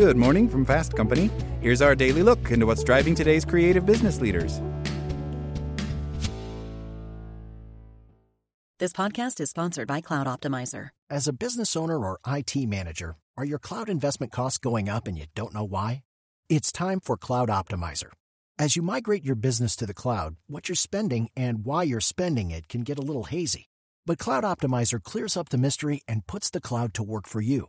Good morning from Fast Company. Here's our daily look into what's driving today's creative business leaders. This podcast is sponsored by Cloud Optimizer. As a business owner or IT manager, are your cloud investment costs going up and you don't know why? It's time for Cloud Optimizer. As you migrate your business to the cloud, what you're spending and why you're spending it can get a little hazy. But Cloud Optimizer clears up the mystery and puts the cloud to work for you.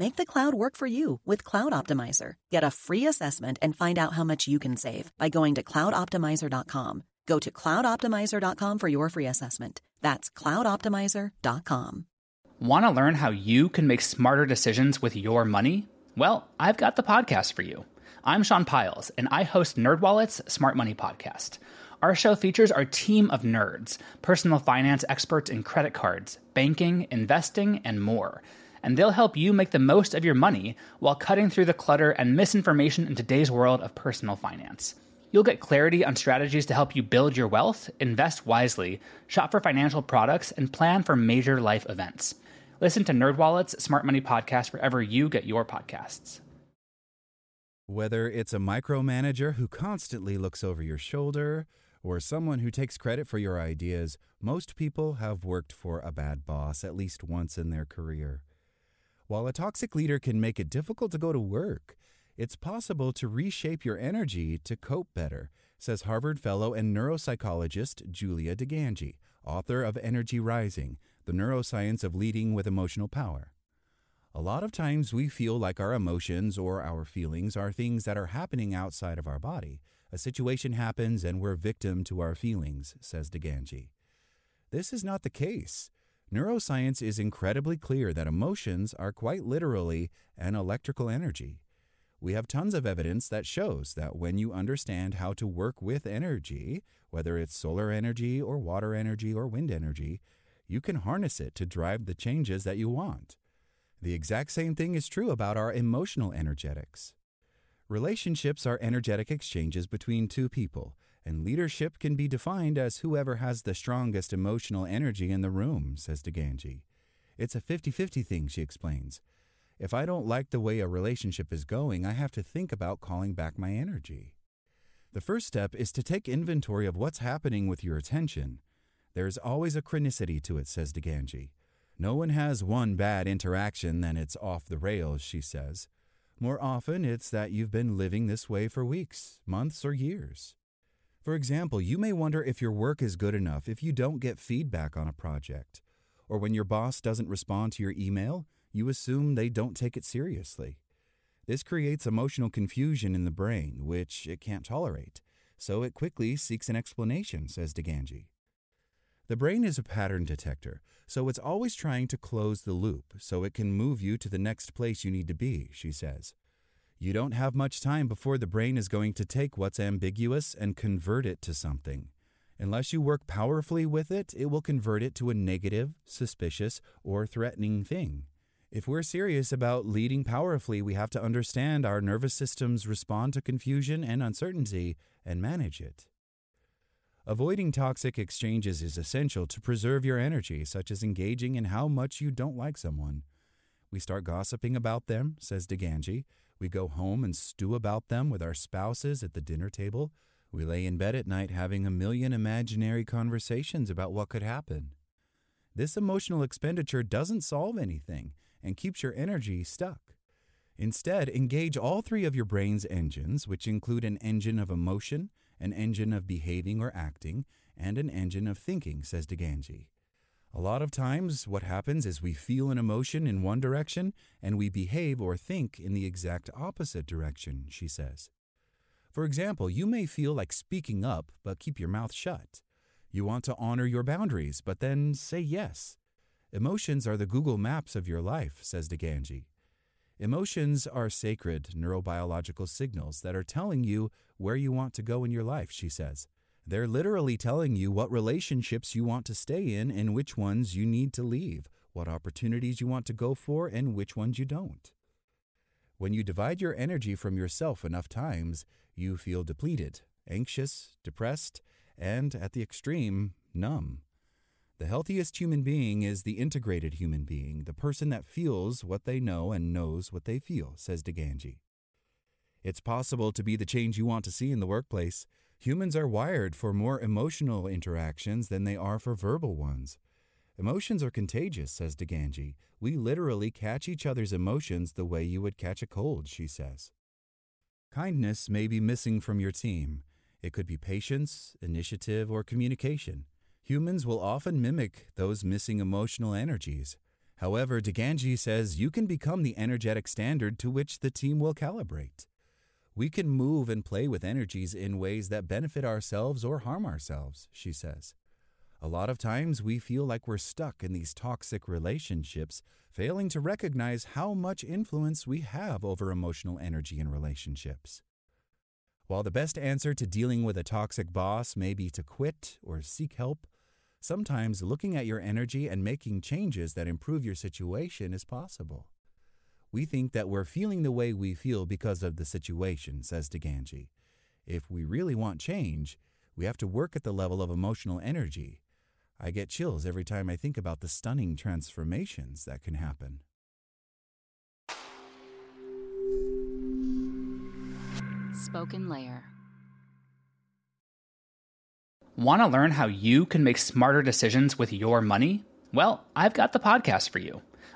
Make the cloud work for you with Cloud Optimizer. Get a free assessment and find out how much you can save by going to cloudoptimizer.com. Go to cloudoptimizer.com for your free assessment. That's cloudoptimizer.com. Want to learn how you can make smarter decisions with your money? Well, I've got the podcast for you. I'm Sean Pyles, and I host NerdWallet's Smart Money Podcast. Our show features our team of nerds, personal finance experts in credit cards, banking, investing, and more – and they'll help you make the most of your money while cutting through the clutter and misinformation in today's world of personal finance. You'll get clarity on strategies to help you build your wealth, invest wisely, shop for financial products, and plan for major life events. Listen to NerdWallet's Smart Money Podcast wherever you get your podcasts. Whether it's a micromanager who constantly looks over your shoulder or someone who takes credit for your ideas, most people have worked for a bad boss at least once in their career. While a toxic leader can make it difficult to go to work, it's possible to reshape your energy to cope better, says Harvard fellow and neuropsychologist Julia DiGangi, author of Energy Rising The Neuroscience of Leading with Emotional Power. A lot of times we feel like our emotions or our feelings are things that are happening outside of our body. A situation happens and we're victim to our feelings, says DiGangi. This is not the case. Neuroscience is incredibly clear that emotions are quite literally an electrical energy. We have tons of evidence that shows that when you understand how to work with energy, whether it's solar energy or water energy or wind energy, you can harness it to drive the changes that you want. The exact same thing is true about our emotional energetics. Relationships are energetic exchanges between two people, and leadership can be defined as whoever has the strongest emotional energy in the room, says DiGangi. It's a 50 50 thing, she explains. If I don't like the way a relationship is going, I have to think about calling back my energy. The first step is to take inventory of what's happening with your attention. There's always a chronicity to it, says DiGangi. No one has one bad interaction, then it's off the rails, she says. More often, it's that you've been living this way for weeks, months, or years. For example, you may wonder if your work is good enough if you don't get feedback on a project. Or when your boss doesn't respond to your email, you assume they don't take it seriously. This creates emotional confusion in the brain, which it can't tolerate, so it quickly seeks an explanation, says DiGangi. The brain is a pattern detector, so it's always trying to close the loop so it can move you to the next place you need to be, she says. You don't have much time before the brain is going to take what's ambiguous and convert it to something. Unless you work powerfully with it, it will convert it to a negative, suspicious, or threatening thing. If we're serious about leading powerfully, we have to understand our nervous systems respond to confusion and uncertainty and manage it. Avoiding toxic exchanges is essential to preserve your energy, such as engaging in how much you don't like someone. We start gossiping about them, says DiGangi, we go home and stew about them with our spouses at the dinner table. We lay in bed at night having a million imaginary conversations about what could happen. This emotional expenditure doesn't solve anything and keeps your energy stuck. Instead, engage all three of your brain's engines, which include an engine of emotion, an engine of behaving or acting, and an engine of thinking, says DiGangi. A lot of times, what happens is we feel an emotion in one direction and we behave or think in the exact opposite direction, she says. For example, you may feel like speaking up, but keep your mouth shut. You want to honor your boundaries, but then say yes. Emotions are the Google Maps of your life, says DiGangi. Emotions are sacred neurobiological signals that are telling you where you want to go in your life, she says. They're literally telling you what relationships you want to stay in and which ones you need to leave, what opportunities you want to go for and which ones you don't. When you divide your energy from yourself enough times, you feel depleted, anxious, depressed, and at the extreme, numb. The healthiest human being is the integrated human being, the person that feels what they know and knows what they feel, says DiGangi. It's possible to be the change you want to see in the workplace. Humans are wired for more emotional interactions than they are for verbal ones. Emotions are contagious, says DiGangi. We literally catch each other's emotions the way you would catch a cold, she says. Kindness may be missing from your team. It could be patience, initiative, or communication. Humans will often mimic those missing emotional energies. However, DiGangi says you can become the energetic standard to which the team will calibrate. We can move and play with energies in ways that benefit ourselves or harm ourselves, she says. A lot of times we feel like we're stuck in these toxic relationships, failing to recognize how much influence we have over emotional energy in relationships. While the best answer to dealing with a toxic boss may be to quit or seek help, sometimes looking at your energy and making changes that improve your situation is possible. We think that we're feeling the way we feel because of the situation, says DiGangi. If we really want change, we have to work at the level of emotional energy. I get chills every time I think about the stunning transformations that can happen. SpokenLayer. Want to learn how you can make smarter decisions with your money? Well, I've got the podcast for you.